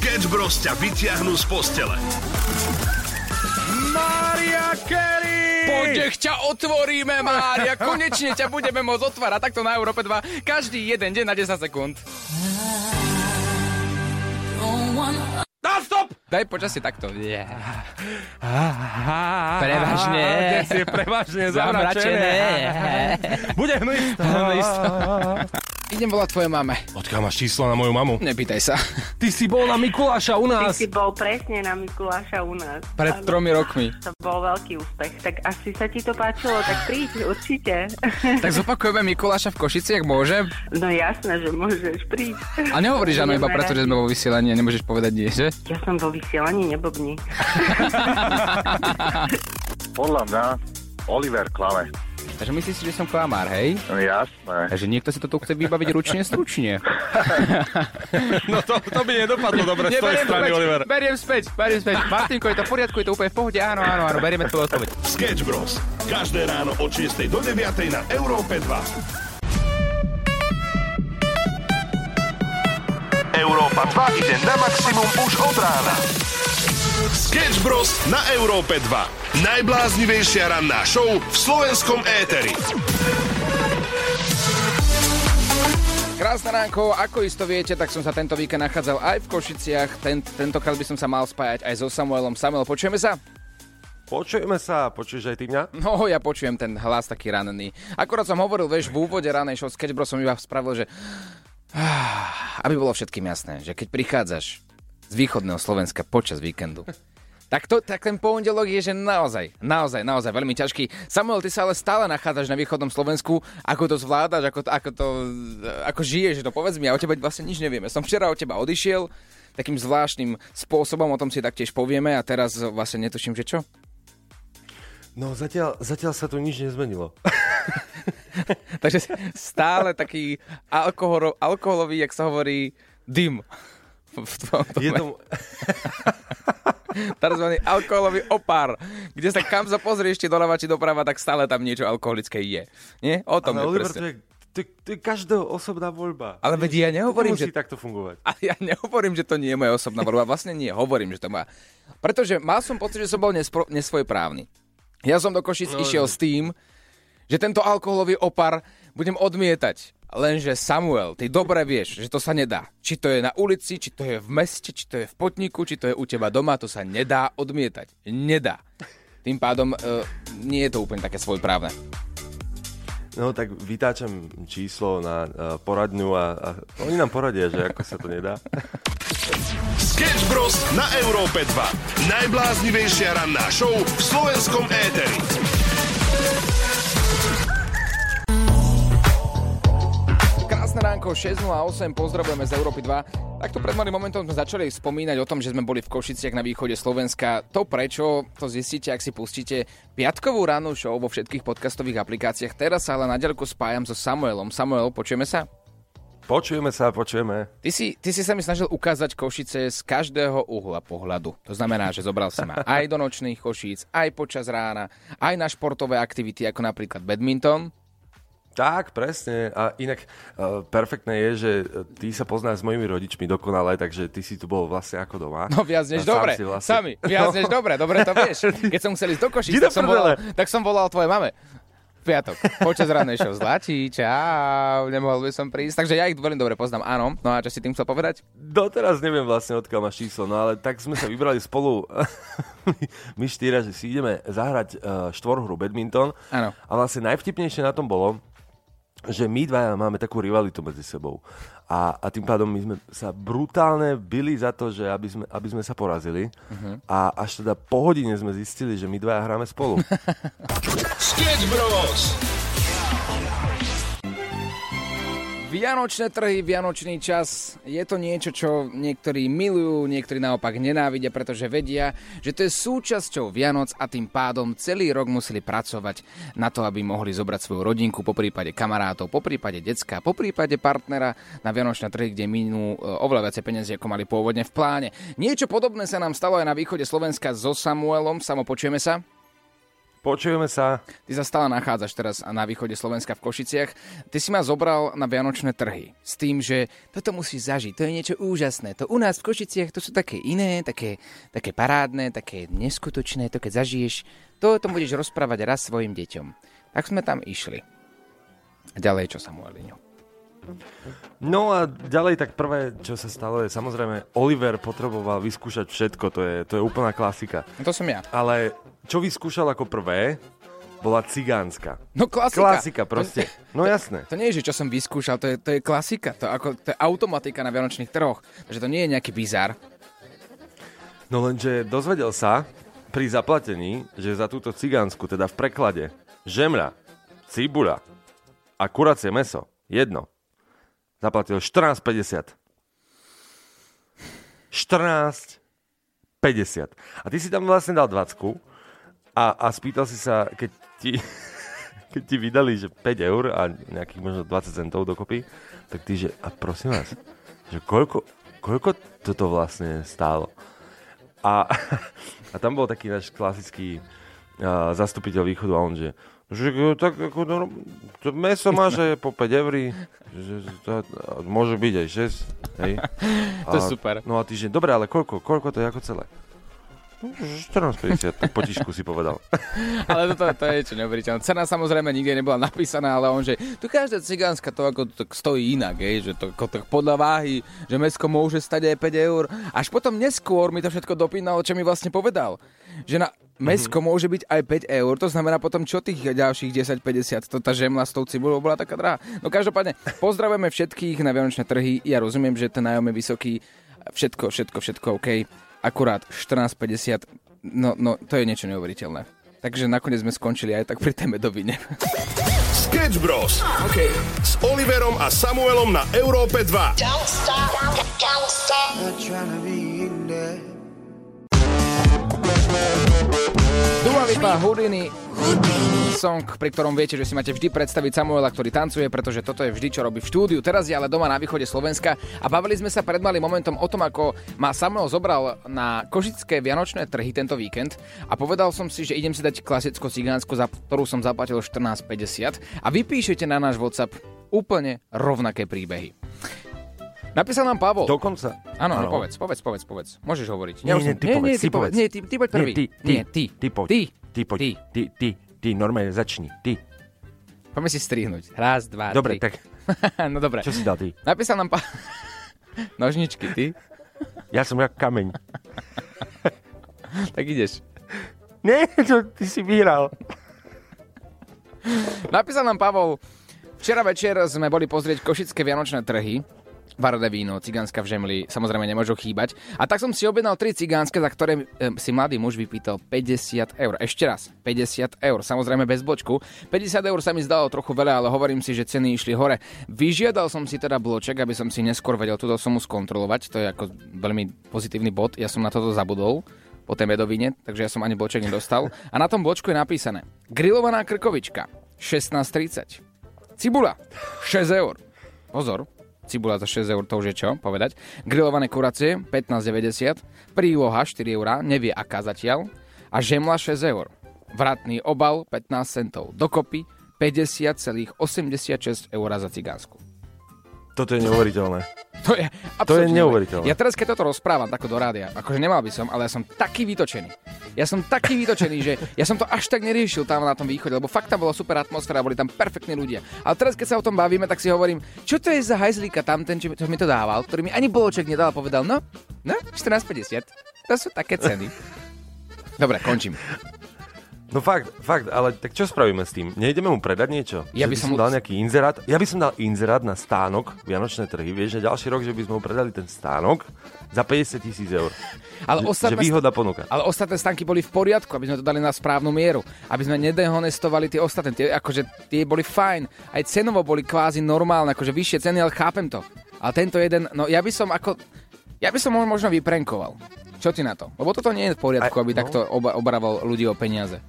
Sketch Bros ťa vyťahnú z postele. Mária Kerry! Poďte, ťa otvoríme, Mária. Konečne ťa budeme môcť otvárať takto na Európe 2 každý jeden deň na 10 sekúnd. No, stop! Daj počasie takto. Yeah. Prevažne. Dnes je prevažne zamračené. Budem isto. Idem volať tvojej mame. Odkiaľ máš číslo na moju mamu? Nepýtaj sa. Ty si bol na Mikuláša u Ty nás. si bol presne na Mikuláša u nás. Pred Áno. tromi rokmi. To bol veľký úspech, tak asi sa ti to páčilo, tak príď, určite. Tak zopakujeme Mikuláša v Košici, ak môžem. No jasné, že môžeš prísť. A nehovoríš áno iba preto, že sme vo vysielaní a nemôžeš povedať nie, že? Ja som vo vysielaní, nebobni. Podľa mňa Oliver klame. Takže myslíš si, že som klamár, hej? No jasné. Takže niekto si to tu chce vybaviť ručne, stručne. No to, to by nedopadlo dobre z tvojej strany, späť, Oliver. beriem späť, beriem späť. Martinko, je to v poriadku, je to úplne v pohode, áno, áno, áno, berieme tvoju odpoveď. Sketch Bros. Každé ráno od 6 do 9 na Európe 2. Európa 2 ide na maximum už od rána. Sketch Bros. na Európe 2. Najbláznivejšia ranná show v slovenskom éteri. Krásne ránko, ako isto viete, tak som sa tento víkend nachádzal aj v Košiciach. Ten, tentokrát by som sa mal spájať aj so Samuelom. Samuel, počujeme sa? Počujeme sa, počuješ aj ty mňa? No, ja počujem ten hlas taký ranný. Akorát som hovoril, vieš, v úvode ranej show Sketch Bros som iba spravil, že aby bolo všetkým jasné, že keď prichádzaš z východného Slovenska počas víkendu, tak, to, tak ten pondelok je, že naozaj, naozaj, naozaj veľmi ťažký. Samuel, ty sa ale stále nachádzaš na východnom Slovensku. Ako to zvládaš, ako, to- ako to, ako žiješ, to povedz mi, a o teba vlastne nič nevieme. Som včera od teba odišiel, takým zvláštnym spôsobom, o tom si taktiež povieme a teraz vlastne netuším, že čo? No zatiaľ, zatiaľ sa tu nič nezmenilo. Takže stále taký alkohol, alkoholový, jak sa hovorí, dym. V tvojom dome. Je to... Takzvaný alkoholový opár, kde sa kam sa pozrieš, či doľava, či doprava, tak stále tam niečo alkoholické je. Nie? O tom Ale je Oliver, to je, to, je, to je každého osobná voľba. Ale veď ja nehovorím, Musí že... takto fungovať. A ja nehovorím, že to nie je moja osobná voľba. Vlastne nie, hovorím, že to má. Pretože mal som pocit, že som bol nespro... nesvojprávny. Ja som do Košic no, išiel s tým, že tento alkoholový opar budem odmietať. Lenže Samuel, ty dobre vieš, že to sa nedá. Či to je na ulici, či to je v meste, či to je v potniku, či to je u teba doma, to sa nedá odmietať. Nedá. Tým pádom uh, nie je to úplne také svojprávne. No tak vytáčam číslo na uh, poradňu a, a oni nám poradia, že ako sa to nedá. Sketch Bros. na Európe 2. Najbláznivejšia ranná show v slovenskom éteri. Ránko, 6.08, pozdravujeme z Európy 2. Takto pred malým momentom sme začali spomínať o tom, že sme boli v Košiciach na východe Slovenska. To prečo, to zistíte, ak si pustíte piatkovú rannú show vo všetkých podcastových aplikáciách. Teraz sa ale na diaľku spájam so Samuelom. Samuel, počujeme sa? Počujeme sa, počujeme. Ty si, ty si sa mi snažil ukázať Košice z každého uhla pohľadu. To znamená, že zobral si ma aj do nočných Košíc, aj počas rána, aj na športové aktivity, ako napríklad badminton. Tak, presne. A inak uh, perfektné je, že uh, ty sa poznáš s mojimi rodičmi dokonale, takže ty si tu bol vlastne ako doma. No viac než A sám dobre, si vlastne- sami, viac než dobre, dobre to vieš. Keď som chcel ísť do Košíc, Ti tak som, volal, tak som volal tvojej mame. Piatok, počas rannej show. Zlatí, čau, nemohol by som prísť. Takže ja ich veľmi dobre poznám, áno. No a čo si tým chcel povedať? Doteraz neviem vlastne, odkiaľ máš číslo, no ale tak sme sa vybrali spolu, my štyria, že si ideme zahrať uh, štvorhru badminton. Áno. A vlastne najvtipnejšie na tom bolo, že my dvaja máme takú rivalitu medzi sebou. A, a tým pádom my sme sa brutálne byli za to, že aby sme, aby sme sa porazili. Uh-huh. A až teda po hodine sme zistili, že my dvaja hráme spolu. Sketch Bros. Vianočné trhy, vianočný čas, je to niečo, čo niektorí milujú, niektorí naopak nenávidia, pretože vedia, že to je súčasťou Vianoc a tým pádom celý rok museli pracovať na to, aby mohli zobrať svoju rodinku, po prípade kamarátov, po prípade decka, po prípade partnera na vianočné trhy, kde minú e, oveľa viacej peniazy, ako mali pôvodne v pláne. Niečo podobné sa nám stalo aj na východe Slovenska so Samuelom, samo počujeme sa. Počujeme sa. Ty sa stále nachádzaš teraz na východe Slovenska v Košiciach. Ty si ma zobral na vianočné trhy s tým, že toto musíš zažiť, to je niečo úžasné. To u nás v Košiciach to sú také iné, také, také parádne, také neskutočné, to keď zažiješ, to o tom budeš rozprávať raz svojim deťom. Tak sme tam išli. Ďalej, čo Samueliňo? No a ďalej tak prvé, čo sa stalo je samozrejme, Oliver potreboval vyskúšať všetko, to je, to je úplná klasika. No to som ja. Ale čo vyskúšal ako prvé, bola cigánska. No klasika. Klasika proste. No jasné. To nie je, že čo som vyskúšal, to je, to je klasika. To, ako, to je automatika na vianočných trhoch. Takže to nie je nejaký bizar. No lenže dozvedel sa pri zaplatení, že za túto cigánsku, teda v preklade, žemľa, cibuľa a kuracie meso, jedno, zaplatil 14,50. 14,50. A ty si tam vlastne dal 20 a, a spýtal si sa, keď ti, keď ti vydali, že 5 eur a nejakých možno 20 centov dokopy, tak ty, že, a prosím vás, že koľko, koľko toto vlastne stálo? A, a tam bol taký náš klasický uh, zastupiteľ východu a on, že že tak ako norm, to meso má, že po 5 eur, že to, môže byť aj 6, hej. To je super. No a ty, že dobre, ale koľko, koľko to je ako celé? No, že 14,50, tak potišku si povedal. Ale toto to je čo neuveriteľné. Cena samozrejme nikde nebola napísaná, ale on, že tu každá cigánska to ako to stojí inak, hej, že to, ako, to podľa váhy, že mesko môže stať aj 5 eur. Až potom neskôr mi to všetko dopínalo, čo mi vlastne povedal. Že na mesko mm-hmm. môže byť aj 5 eur, to znamená potom čo tých ďalších 10-50, to tá žemla s tou cibulou bola taká drahá. No každopádne, pozdravujeme všetkých na Vianočné trhy, ja rozumiem, že ten nájom je vysoký, všetko, všetko, všetko OK, akurát 14,50, no, no to je niečo neuveriteľné. Takže nakoniec sme skončili aj tak pri tej medovine. Sketch Bros. Okay. S Oliverom a Samuelom na Európe 2. Don't stop, don't stop. Dua Lipa, Houdini, song, pri ktorom viete, že si máte vždy predstaviť Samuela, ktorý tancuje, pretože toto je vždy, čo robí v štúdiu. Teraz je ale doma na východe Slovenska a bavili sme sa pred malým momentom o tom, ako ma Samuel zobral na košické vianočné trhy tento víkend a povedal som si, že idem si dať klasicko cigánsku, za ktorú som zaplatil 14,50 a vypíšete na náš WhatsApp úplne rovnaké príbehy. Napísal nám Pavol. Dokonca. Áno, no, povedz, povedz, povedz, povedz. Môžeš hovoriť. Nie, nie, som- ty povedz, nie, ty povedz. Nie, ty, ty poď prvý. Nie, ty, ty, nie, ty. ty poď. Ty. Ty poď. Ty. Ty, ty, ty, normálne začni. Ty. Poďme si strihnúť. Raz, dva, Dobre, tri. tak no dobre. čo si dal ty? Napísal nám pa... Nožničky, ty? Ja som jak kameň. Tak ideš. Nie, čo ty si vyhral. Napísal nám Pavol, včera večer sme boli pozrieť košické vianočné trhy. Varadé víno, cigánska v žemli, samozrejme nemôžu chýbať. A tak som si objednal tri cigánske, za ktoré e, si mladý muž vypýtal 50 eur. Ešte raz, 50 eur, samozrejme bez bločku. 50 eur sa mi zdalo trochu veľa, ale hovorím si, že ceny išli hore. Vyžiadal som si teda bloček, aby som si neskôr vedel túto sumu skontrolovať. To je ako veľmi pozitívny bod, ja som na toto zabudol po tej medovine, takže ja som ani bloček nedostal. A na tom bločku je napísané Grillovaná krkovička 16,30 Cibula 6 eur. Pozor, cibula za 6 eur, to už je čo povedať. Grillované kuracie 15,90, príloha 4 eurá, nevie aká zatiaľ. A žemla 6 eur. Vratný obal 15 centov. Dokopy 50,86 eur za cigánsku. Toto je neuveriteľné. To je, To je neuveriteľné. Ja teraz, keď toto rozprávam tako do rádia, akože nemal by som, ale ja som taký vytočený. Ja som taký vytočený, že ja som to až tak neriešil tam na tom východe, lebo fakt tam bola super atmosféra, boli tam perfektní ľudia. Ale teraz, keď sa o tom bavíme, tak si hovorím, čo to je za hajzlíka tam, ten, čo mi to dával, ktorý mi ani boloček nedal a povedal, no, no, 14,50. To sú také ceny. Dobre, končím. No fakt, fakt, ale tak čo spravíme s tým? Nejdeme mu predať niečo? Ja Že by som mu- dal nejaký inzerát? Ja by som dal inzerát na stánok Vianočné trhy. Vieš, že ďalší rok, že by sme mu predali ten stánok za 50 tisíc eur. Ale Že- ostatné, že výhoda ponuka. ale ostatné stanky boli v poriadku, aby sme to dali na správnu mieru. Aby sme nedehonestovali tie ostatné. Tie, akože tie boli fajn. Aj cenovo boli kvázi normálne, akože vyššie ceny, ale chápem to. Ale tento jeden, no ja by som ako... Ja by som ho možno vyprenkoval. Čo ty na to? Lebo toto nie je v poriadku, aby no. takto oba, ľudí o peniaze.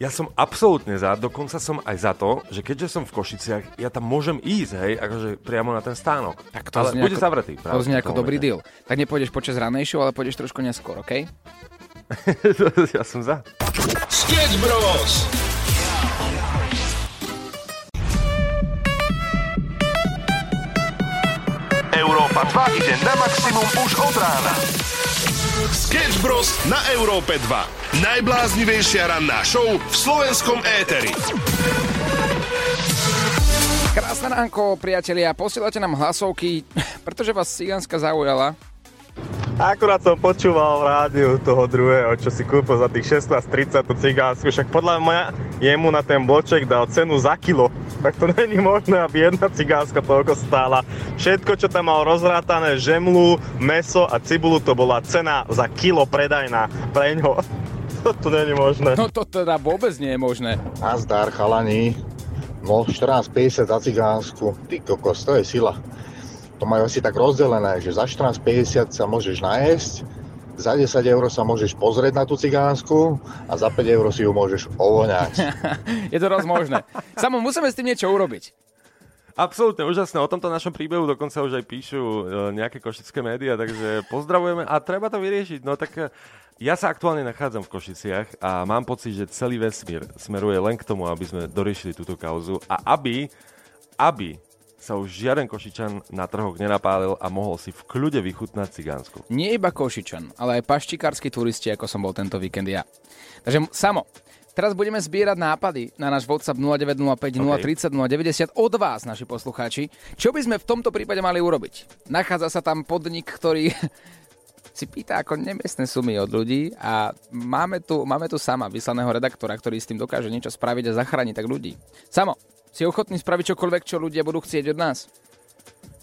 Ja som absolútne za, dokonca som aj za to, že keďže som v Košiciach, ja tam môžem ísť, hej, akože priamo na ten stánok. Tak to ale bude ako- zavretý. To znie ako dobrý deal. Tak nepôjdeš počas ranejšou, ale pôjdeš trošku neskôr, OK? ja som za. Sketch Bros. Európa 2 ide na maximum už od rána. Sketch Bros. na Európe 2. Najbláznivejšia ranná show v slovenskom éteri. Krásne ránko, priatelia. Posielate nám hlasovky, pretože vás cigánska zaujala. Akurát som počúval v rádiu toho druhého, čo si kúpil za tých 16.30 tú cigánsku, však podľa mňa jemu na ten bloček dal cenu za kilo. Tak to není možné, aby jedna cigánska toľko stála. Všetko, čo tam mal rozrátané, žemlu, meso a cibulu, to bola cena za kilo predajná pre ňo. To není možné. No to teda vôbec nie je možné. Nazdar, chalani. No, 14,50 za cigánsku. Ty kokos, to je sila. To majú asi tak rozdelené, že za 14,50 sa môžeš najesť, za 10 eur sa môžeš pozrieť na tú cigánsku a za 5 eur si ju môžeš ovoňať. Je to rozmožné. možné. Samo, musíme s tým niečo urobiť. Absolútne úžasné. O tomto našom príbehu dokonca už aj píšu e, nejaké košické médiá, takže pozdravujeme a treba to vyriešiť. No tak e, ja sa aktuálne nachádzam v Košiciach a mám pocit, že celý vesmír smeruje len k tomu, aby sme doriešili túto kauzu a aby, aby sa už žiaden Košičan na trhoch nenapálil a mohol si v kľude vychutnať cigánsku. Nie iba Košičan, ale aj paštikársky turisti, ako som bol tento víkend ja. Takže samo, Teraz budeme zbierať nápady na náš WhatsApp 0905 030 090 od vás, naši poslucháči. Čo by sme v tomto prípade mali urobiť? Nachádza sa tam podnik, ktorý si pýta ako nemiestne sumy od ľudí a máme tu, máme tu sama vyslaného redaktora, ktorý s tým dokáže niečo spraviť a zachrániť tak ľudí. Samo, si ochotný spraviť čokoľvek, čo ľudia budú chcieť od nás?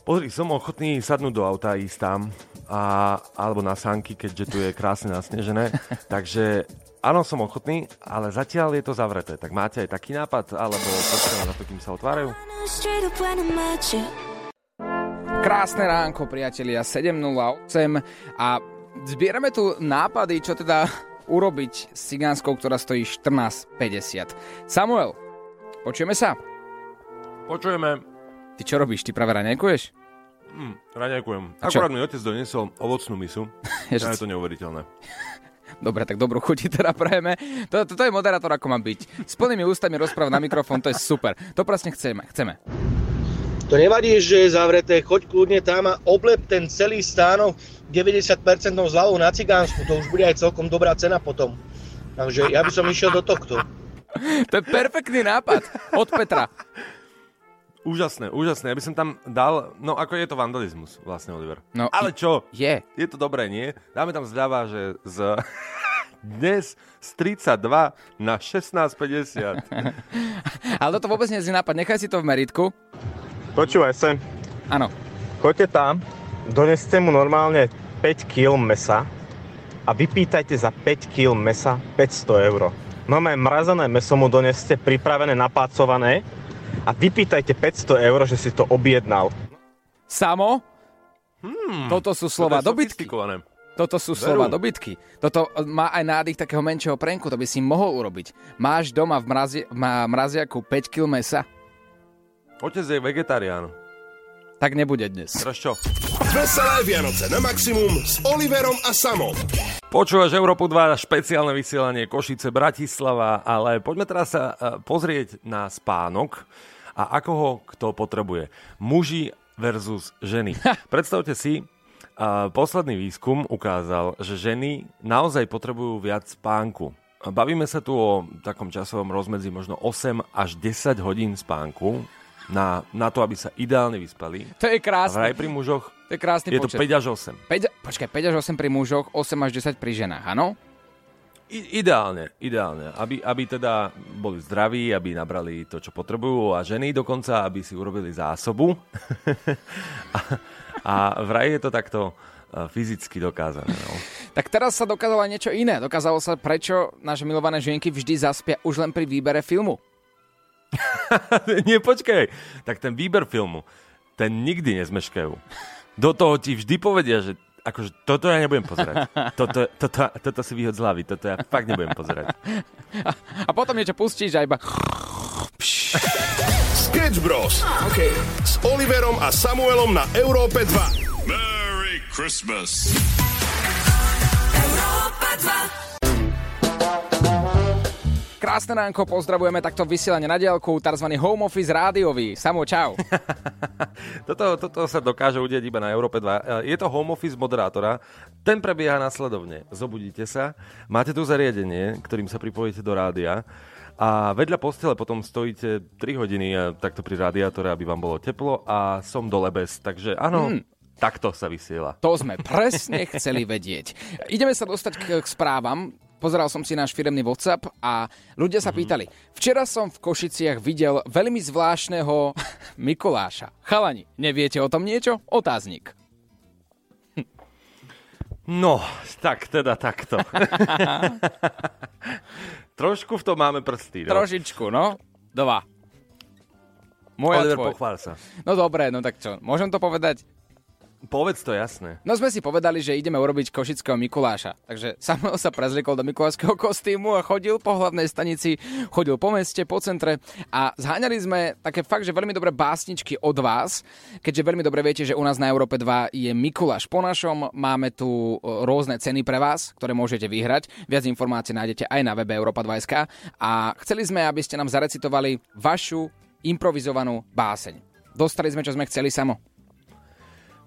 Pozri, som ochotný sadnúť do auta a ísť tam, a, alebo na sanky, keďže tu je krásne nasnežené. Takže Áno, som ochotný, ale zatiaľ je to zavreté. Tak máte aj taký nápad, alebo počkáme na to, kým sa otvárajú? Krásne ránko, priatelia, 7.08 a zbierame tu nápady, čo teda urobiť s cigánskou, ktorá stojí 14,50. Samuel, počujeme sa? Počujeme. Ty čo robíš? Ty práve raňajkuješ? Hm, raňajkujem. Akurát mi otec doniesol ovocnú misu. Je to neuveriteľné. Dobre, tak dobrú chuti teda prajeme. Toto to je moderátor, ako má byť. S plnými ústami rozpráva na mikrofón, to je super. To presne chceme. chceme. To nevadí, že je zavreté, choď kľudne tam a oblep ten celý stánok 90% zľavou na cigánsku, to už bude aj celkom dobrá cena potom. Takže ja by som išiel do tohto. To je perfektný nápad od Petra. Úžasné, úžasné. Ja by som tam dal, no ako je to vandalizmus vlastne, Oliver. No, Ale čo? Je. Je to dobré, nie? Dáme tam zľava, že z dnes z 32 na 16,50. Ale toto vôbec nie je nápad. Nechaj si to v meritku. Počúvaj sem. Áno. Choďte tam, doneste mu normálne 5 kg mesa a vypýtajte za 5 kg mesa 500 eur. Normálne mrazené meso mu doneste, pripravené, napácované a vypýtajte 500 eur, že si to objednal. Samo? Hmm, Toto sú slova to dobytky. Toto sú Veru. slova dobytky. Toto má aj nádych takého menšieho prenku, to by si mohol urobiť. Máš doma v mrazi, ma, mraziaku 5 kg mesa? Otec je vegetarián. Tak nebude dnes. Teraz čo? Veselé Vianoce na maximum s Oliverom a Samom. Počúvaš Európu 2, špeciálne vysielanie Košice, Bratislava, ale poďme teraz sa e, pozrieť na spánok a ako ho kto potrebuje. Muži versus ženy. Predstavte si, a posledný výskum ukázal, že ženy naozaj potrebujú viac spánku. Bavíme sa tu o takom časovom rozmedzi možno 8 až 10 hodín spánku na, na to, aby sa ideálne vyspali. To je krásne. vraj pri mužoch To je krásny je to počet. 5 až 8. 5, počkaj, 5 až 8 pri mužoch, 8 až 10 pri ženách, áno? I, ideálne, ideálne. Aby, aby teda boli zdraví, aby nabrali to, čo potrebujú a ženy dokonca, aby si urobili zásobu. a, a vraj je to takto uh, fyzicky dokázané. No. Tak teraz sa dokázalo aj niečo iné. Dokázalo sa, prečo naše milované ženky vždy zaspia už len pri výbere filmu. Nie, počkaj. Tak ten výber filmu, ten nikdy nezmeškajú. Do toho ti vždy povedia, že akože toto ja nebudem pozerať. Toto, toto, toto si vyhod z hlavy, toto ja fakt nebudem pozerať. A potom niečo pustíš a iba... Sketch Bros. Okay. S Oliverom a Samuelom na Európe 2. Merry Christmas. Krásne ránko, pozdravujeme takto vysielanie na diálku, tzv. home office rádiový. Samo, čau. Toto, toto sa dokáže udiať iba na Európe 2. Je to home office moderátora. Ten prebieha následovne. Zobudíte sa, máte tu zariadenie, ktorým sa pripojíte do rádia a vedľa postele potom stojíte 3 hodiny takto pri radiátore, aby vám bolo teplo a som dole bez. Takže áno, Hmm. takto sa vysiela. To sme presne chceli vedieť. Ideme sa dostať k, k správam. Pozeral som si náš firemný WhatsApp a ľudia sa pýtali. Včera som v Košiciach videl veľmi zvláštneho Mikuláša. Chalani, neviete o tom niečo? Otáznik. No, tak teda takto. Trošku v tom máme prsty. No. Trošičku, no. Dva. Moja Oliver, pochvál sa. No dobre, no tak čo, môžem to povedať? Povedz to jasné. No sme si povedali, že ideme urobiť košického Mikuláša. Takže Samuel sa prezliekol do mikulášskeho kostýmu a chodil po hlavnej stanici, chodil po meste, po centre a zháňali sme také fakt, že veľmi dobré básničky od vás, keďže veľmi dobre viete, že u nás na Európe 2 je Mikuláš po našom, máme tu e, rôzne ceny pre vás, ktoré môžete vyhrať. Viac informácií nájdete aj na webe Europa 2.sk a chceli sme, aby ste nám zarecitovali vašu improvizovanú báseň. Dostali sme, čo sme chceli samo.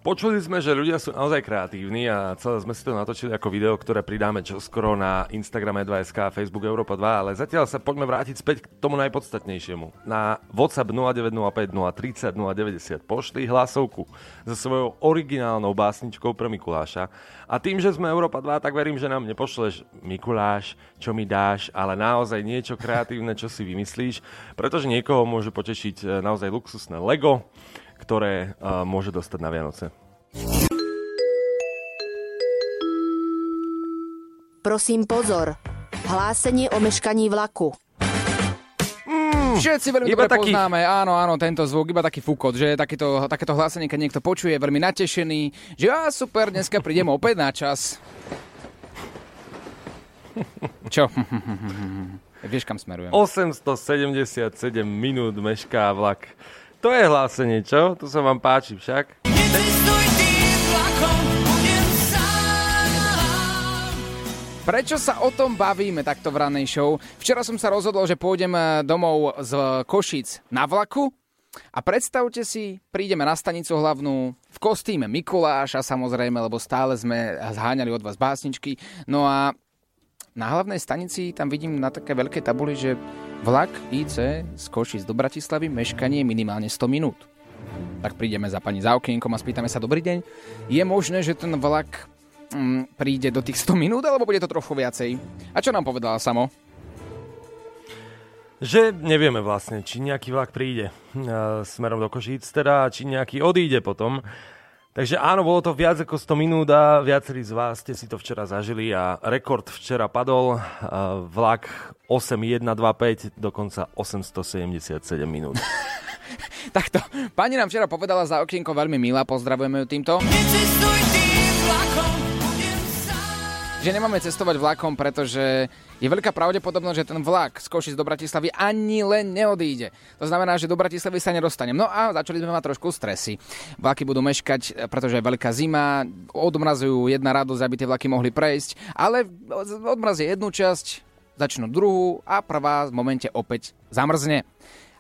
Počuli sme, že ľudia sú naozaj kreatívni a celé sme si to natočili ako video, ktoré pridáme čoskoro na Instagrame 2SK a Facebook Europa 2, ale zatiaľ sa poďme vrátiť späť k tomu najpodstatnejšiemu. Na WhatsApp 0905 030 090 pošli hlasovku so svojou originálnou básničkou pre Mikuláša. A tým, že sme Európa 2, tak verím, že nám nepošleš Mikuláš, čo mi dáš, ale naozaj niečo kreatívne, čo si vymyslíš, pretože niekoho môže potešiť e, naozaj luxusné Lego, ktoré uh, môže dostať na Vianoce. Prosím pozor. Hlásenie o meškaní vlaku. Všetci veľmi Iba dobre taký- poznáme, áno, áno, tento zvuk, iba taký fúkot, že takéto, takéto hlásenie, keď niekto počuje, je veľmi natešený, že á, super, dneska prídem opäť na čas. Čo? Vieš, kam smerujem. 877 minút mešká vlak. To je hlásenie, čo? To sa vám páči však? Prečo sa o tom bavíme takto v ranej show? Včera som sa rozhodol, že pôjdem eh, domov z Košic na vlaku a predstavte si, prídeme na stanicu hlavnú v kostýme Mikuláša samozrejme, lebo stále sme zháňali od vás básničky. No a na hlavnej stanici tam vidím na také veľkej tabuli, že vlak IC z Košic do Bratislavy meškanie minimálne 100 minút. Tak prídeme za pani za okienkom a spýtame sa, dobrý deň, je možné, že ten vlak mm, príde do tých 100 minút, alebo bude to trochu viacej? A čo nám povedala samo? Že nevieme vlastne, či nejaký vlak príde uh, smerom do Košíc teda, či nejaký odíde potom. Takže áno, bolo to viac ako 100 minút a viacerí z vás ste si to včera zažili a rekord včera padol. Vlak 8125, dokonca 877 minút. Takto, pani nám včera povedala za okienko veľmi milá, pozdravujeme ju týmto. Že nemáme cestovať vlakom, pretože je veľká pravdepodobnosť, že ten vlak z Košic do Bratislavy ani len neodíde. To znamená, že do Bratislavy sa nedostanem. No a začali sme mať trošku stresy. Vlaky budú meškať, pretože je veľká zima, odmrazujú jedna radosť, aby tie vlaky mohli prejsť, ale odmrazia jednu časť, začnú druhú a prvá v momente opäť zamrzne.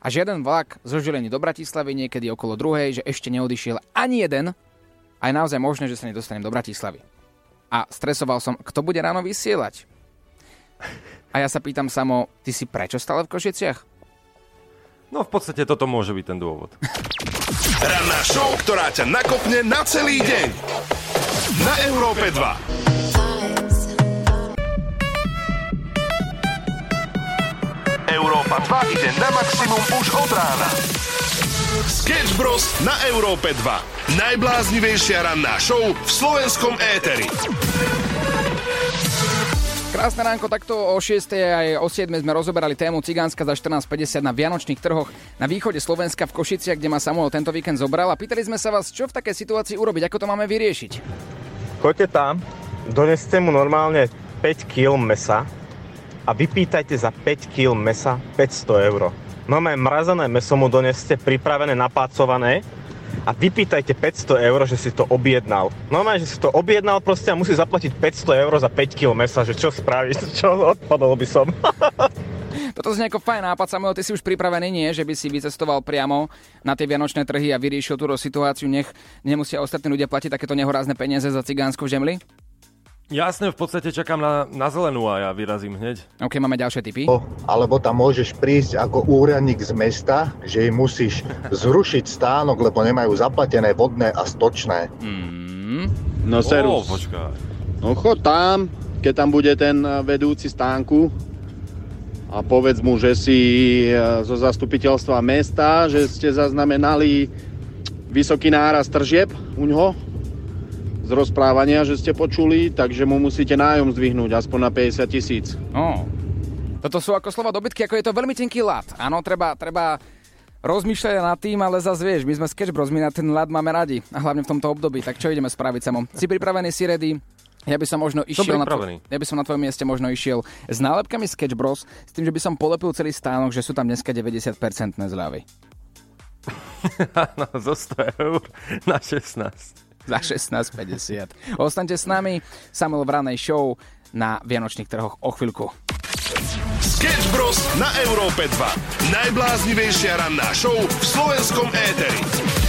A žiaden vlak zo Žiliny do Bratislavy niekedy okolo druhej, že ešte neodišiel ani jeden, a je naozaj možné, že sa nedostanem do Bratislavy. A stresoval som, kto bude ráno vysielať. A ja sa pýtam samo, ty si prečo stále v Košiciach? No v podstate toto môže byť ten dôvod. Ranná show, ktorá ťa nakopne na celý deň. Na Európe 2. Európa 2 ide na maximum už od rána. Sketch Bros. na Európe 2. Najbláznivejšia ranná show v slovenskom éteri. Krásne ránko, takto o 6. aj o 7. sme rozoberali tému Cigánska za 14.50 na Vianočných trhoch na východe Slovenska v Košiciach, kde ma Samuel tento víkend zobral a pýtali sme sa vás, čo v takej situácii urobiť, ako to máme vyriešiť. Choďte tam, doneste mu normálne 5 kg mesa a vypýtajte za 5 kg mesa 500 eur. Normálne mrazené meso mu doneste, pripravené, napácované a vypýtajte 500 eur, že si to objednal. Normálne, že si to objednal proste a musí zaplatiť 500 eur za 5 kg mesa, že čo spravíš, čo odpadol by som. Toto znie ako fajn nápad, Samuel, ty si už pripravený, nie? Že by si vycestoval priamo na tie vianočné trhy a vyriešil túto situáciu, nech nemusia ostatní ľudia platiť takéto nehorázne peniaze za cigánsku žemli? Jasne, v podstate čakám na, na zelenú a ja vyrazím hneď. OK, máme ďalšie typy. Alebo tam môžeš prísť ako úradník z mesta, že im musíš zrušiť stánok, lebo nemajú zaplatené vodné a stočné. Mm. No serus. Ó, počkaj. No chod tam, keď tam bude ten eh, vedúci stánku a povedz mu, že si eh, zo zastupiteľstva mesta, že ste zaznamenali vysoký náraz tržieb u ňoho z rozprávania, že ste počuli, takže mu musíte nájom zdvihnúť aspoň na 50 tisíc. Oh. Toto sú ako slova dobytky, ako je to veľmi tenký lad. Áno, treba, treba rozmýšľať nad tým, ale zase vieš, my sme Sketch Bros, my na ten ľad máme radi. A hlavne v tomto období. Tak čo ideme spraviť, Samo? Si pripravený, si ready? Ja by som možno išiel na pripravený. ja by som na tvojom mieste možno išiel s nálepkami Sketch Bros, s tým, že by som polepil celý stánok, že sú tam dneska 90% zľavy. Áno, zo 100 eur na 16. Za 16,50. Ostaňte s nami, Samuel v ranej show na Vianočných trhoch o chvíľku. Sketch Bros. na Európe 2. Najbláznivejšia ranná show v slovenskom éteri.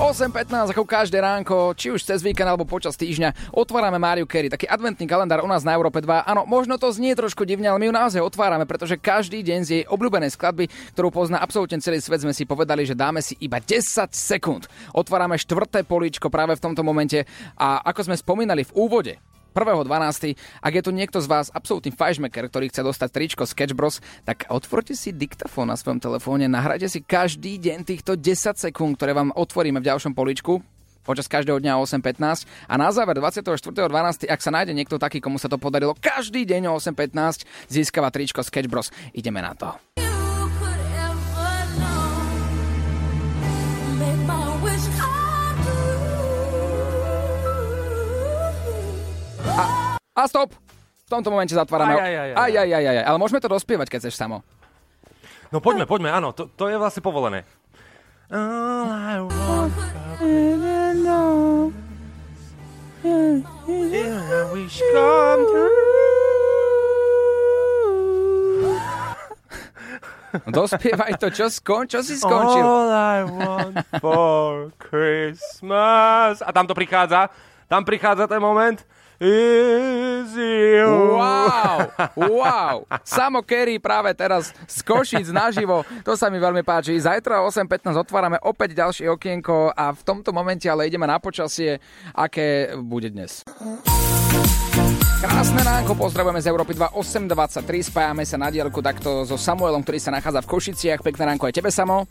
8.15 ako každé ránko, či už cez víkend alebo počas týždňa, otvárame Mariu Carey, taký adventný kalendár u nás na Európe 2. Áno, možno to znie trošku divne, ale my ju naozaj otvárame, pretože každý deň z jej obľúbenej skladby, ktorú pozná absolútne celý svet, sme si povedali, že dáme si iba 10 sekúnd. Otvárame štvrté políčko práve v tomto momente a ako sme spomínali v úvode, 1.12. Ak je tu niekto z vás absolútny fajšmeker, ktorý chce dostať tričko Sketch Bros, tak otvorte si diktafón na svojom telefóne, nahrajte si každý deň týchto 10 sekúnd, ktoré vám otvoríme v ďalšom poličku počas každého dňa o 8.15 a na záver 24.12. ak sa nájde niekto taký, komu sa to podarilo každý deň o 8.15, získava tričko Sketch Bros. Ideme na to. A stop! V tomto momente zatvárame. Aj, aj, aj, aj. aj, aj, aj, aj. Ale môžeme to dospievať, keď chceš samo. No poďme, poďme, áno, to, to je vlastne povolené. All I want I wish come Dospievaj to, čo, skon, čo si skončil? All I want for Christmas. A tam to prichádza. Tam prichádza ten moment. Is you. Wow, wow. Samo Kerry práve teraz z Košic naživo. To sa mi veľmi páči. Zajtra o 8.15 otvárame opäť ďalšie okienko a v tomto momente ale ideme na počasie, aké bude dnes. Krásne ránko, pozdravujeme z Európy 2 8.23, spájame sa na dielku takto so Samuelom, ktorý sa nachádza v Košiciach. Pekné ránko aj tebe, Samo.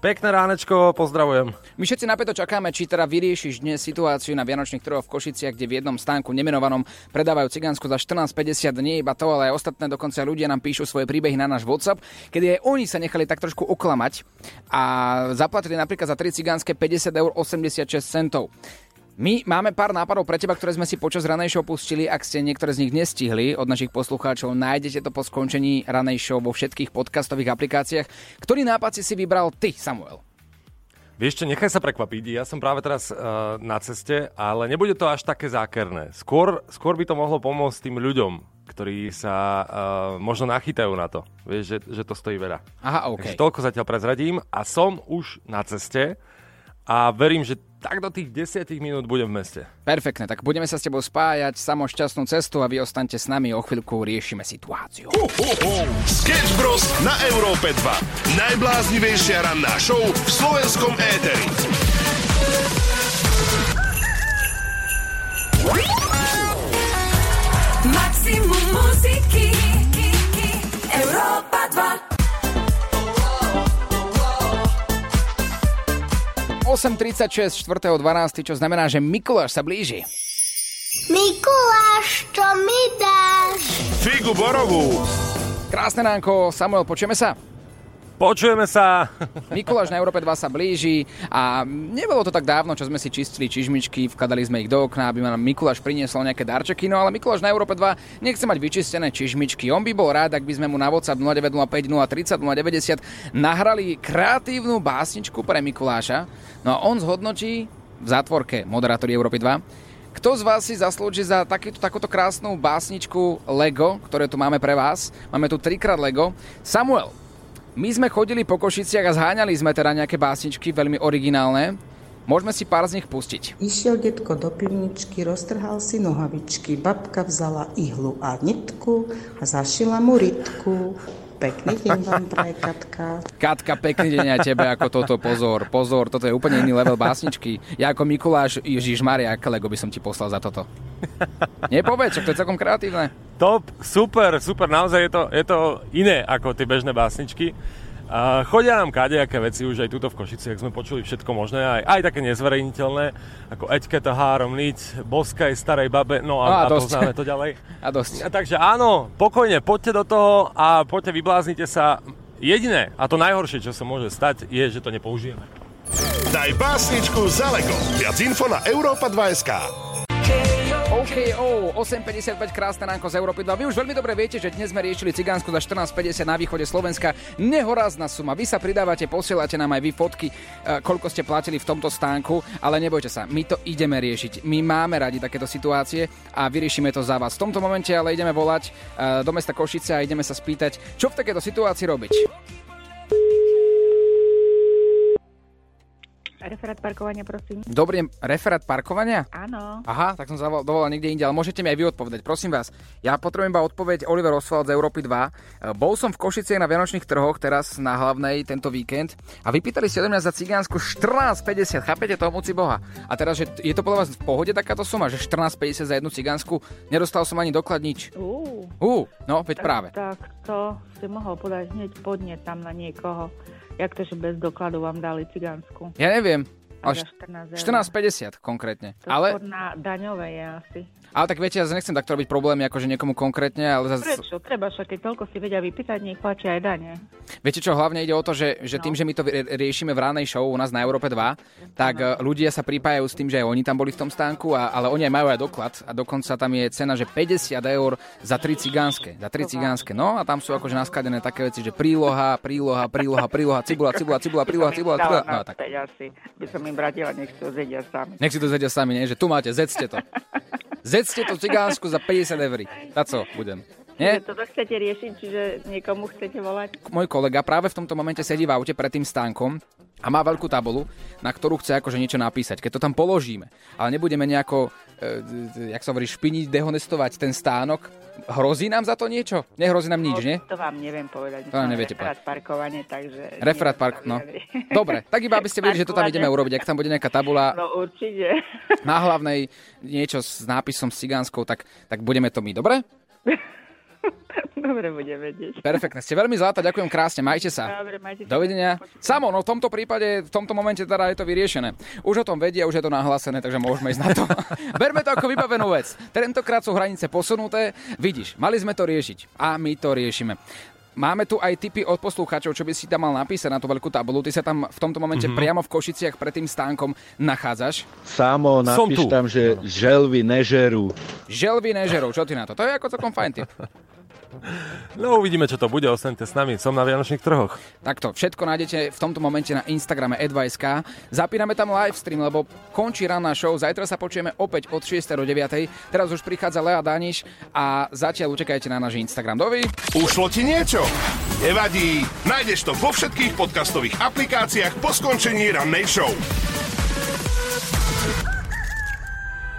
Pekné ránečko, pozdravujem. My všetci napäto čakáme, či teda vyriešiš dnes situáciu na Vianočných trhoch v Košiciach, kde v jednom stánku nemenovanom predávajú cigánsku za 14,50. Nie iba to, ale aj ostatné dokonca ľudia nám píšu svoje príbehy na náš WhatsApp, kedy aj oni sa nechali tak trošku oklamať a zaplatili napríklad za 3 cigánske 50 eur 86 centov. My máme pár nápadov pre teba, ktoré sme si počas ranej show pustili. Ak ste niektoré z nich nestihli od našich poslucháčov, nájdete to po skončení ranej show vo všetkých podcastových aplikáciách. Ktorý nápad si si vybral ty, Samuel? Vieš čo, nechaj sa prekvapiť. Ja som práve teraz uh, na ceste, ale nebude to až také zákerné. Skôr, skôr by to mohlo pomôcť tým ľuďom, ktorí sa uh, možno nachytajú na to. Vieš, že, že to stojí veľa. Aha, OK. Takže toľko zatiaľ prezradím a som už na ceste a verím, že tak do tých 10 minút budem v meste. Perfektne, tak budeme sa s tebou spájať, samo šťastnú cestu a vy ostaňte s nami, o chvíľku riešime situáciu. Sketch Bros. na Európe 2. Najbláznivejšia ranná show v slovenskom éteri. 8.36, 4.12., čo znamená, že Mikuláš sa blíži. Mikuláš, čo mi dáš? Figu borovú. Krásne ránko, Samuel, počujeme sa? Počujeme sa. Mikuláš na Európe 2 sa blíži a nebolo to tak dávno, čo sme si čistili čižmičky, vkladali sme ich do okna, aby nám Mikuláš priniesol nejaké darčeky, no ale Mikuláš na Európe 2 nechce mať vyčistené čižmičky. On by bol rád, ak by sme mu na WhatsApp 0905 030 090 nahrali kreatívnu básničku pre Mikuláša. No a on zhodnotí v zátvorke moderátori Európy 2, Kto z vás si zaslúži za takýto, takúto krásnu básničku Lego, ktoré tu máme pre vás? Máme tu trikrát Lego. Samuel, my sme chodili po Košiciach a zháňali sme teda nejaké básničky, veľmi originálne. Môžeme si pár z nich pustiť. Išiel detko do pivničky, roztrhal si nohavičky. Babka vzala ihlu a nitku a zašila mu rytku. Pekný deň vám praje Katka. Katka, pekný deň aj tebe ako toto, pozor, pozor, toto je úplne iný level básničky. Ja ako Mikuláš, Ježiš Maria, aké Lego by som ti poslal za toto. Nepoveď, čo to je celkom kreatívne. Top, super, super, naozaj je to, je to iné ako tie bežné básničky. A chodia nám kadejaké veci už aj tuto v Košiciach, sme počuli všetko možné, aj, aj také nezverejniteľné, ako Eďke to három niť, boskaj starej babe, no a, A, a, a poznáme to ďalej. A dosť. A takže áno, pokojne, poďte do toho a poďte vybláznite sa. Jediné a to najhoršie, čo sa môže stať, je, že to nepoužijeme. Daj básničku za Lego. Viac info na Europa2.sk. OKO, 8.55, krásne ránko z Európy 2. Vy už veľmi dobre viete, že dnes sme riešili Cigánsku za 14.50 na východe Slovenska. Nehorázna suma. Vy sa pridávate, posielate nám aj vy fotky, e, koľko ste platili v tomto stánku, ale nebojte sa, my to ideme riešiť. My máme radi takéto situácie a vyriešime to za vás. V tomto momente ale ideme volať e, do mesta Košice a ideme sa spýtať, čo v takéto situácii robiť. Referát parkovania, prosím. Dobrý referát parkovania? Áno. Aha, tak som zavolal, dovolal niekde inde, ale môžete mi aj vy odpovedať. Prosím vás, ja potrebujem iba odpoveď Oliver Oswald z Európy 2. E, Bol som v Košiciach na Vianočných trhoch teraz na hlavnej tento víkend a vypýtali ste odo mňa za cigánsku 14,50. Chápete to, moci Boha? A teraz, že je to podľa vás v pohode takáto suma, že 14,50 za jednu cigánsku? Nedostal som ani doklad nič. Ú, Ú, no, veď práve. tak to si mohol podať hneď podnet tam na niekoho. Jak to, že bez dokladu vám dali cigánsku? Ja neviem. A Ale za 14 eur. 14,50 konkrétne. To Ale, na daňové je asi. ale tak viete, ja nechcem takto robiť problémy akože niekomu konkrétne, ale zase... Prečo? Treba však, keď toľko si vedia vypýtať, nech platia aj dane. Viete čo, hlavne ide o to, že, že tým, že my to rie- riešime v ránej show u nás na Európe 2, tak e, ľudia sa pripájajú s tým, že aj oni tam boli v tom stánku, a, ale oni aj majú aj doklad a dokonca tam je cena, že 50 eur za tri cigánske. Za tri cigánske. No a tam sú akože naskladené také veci, že príloha, príloha, príloha, príloha, cibula, cibula, cibula, príloha, cibula, cibula. No, tak. Asi. By som im vratila, nech si to zedia sami. Nech si to zedia sami, nie? Že tu máte, zedzte to. Zedzte to cigánsku za 50 eur. Tá co, budem. Nie? Čiže toto chcete riešiť, čiže niekomu chcete volať? môj kolega práve v tomto momente sedí v aute pred tým stánkom a má veľkú tabulu, na ktorú chce akože niečo napísať. Keď to tam položíme, ale nebudeme nejako, e, jak sa hovorí, špiniť, dehonestovať ten stánok, hrozí nám za to niečo? Nehrozí nám nič, nie? To vám neviem povedať. To Mám neviete referát parkovanie, takže... Referát park, no. Dobre, tak iba aby ste vedeli, že to tam ideme urobiť. Ak tam bude nejaká tabula No určite. na hlavnej niečo s nápisom s cigánskou, tak, tak budeme to my, dobre? Dobre, budem vedieť. Perfektne, ste veľmi zlatá, ďakujem krásne, majte sa. Dobre, majte sa. Dovidenia. Samo, no v tomto prípade, v tomto momente teda je to vyriešené. Už o tom vedia, už je to nahlásené, takže môžeme ísť na to. Berme to ako vybavenú vec. Tentokrát sú hranice posunuté. Vidíš, mali sme to riešiť. A my to riešime. Máme tu aj tipy od poslucháčov, čo by si tam mal napísať na tú veľkú tabulu. Ty sa tam v tomto momente Mhm. mm-hmm. priamo v Košiciach pred tým stánkom nachádzaš. Samo napíš tam, že želvy nežerú. Želvy nežerov, čo ty na to? To je ako celkom fajn tip. No uvidíme, čo to bude, ostaňte s nami, som na Vianočných trhoch. Takto, všetko nájdete v tomto momente na Instagrame Advice.sk. Zapíname tam live stream, lebo končí ranná show. Zajtra sa počujeme opäť od 6. do 9. Teraz už prichádza Lea Daniš a zatiaľ učekajte na náš Instagram. Dovi? Ušlo ti niečo? Nevadí, nájdeš to vo všetkých podcastových aplikáciách po skončení rannej show.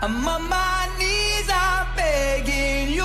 I'm on my knees, I'm begging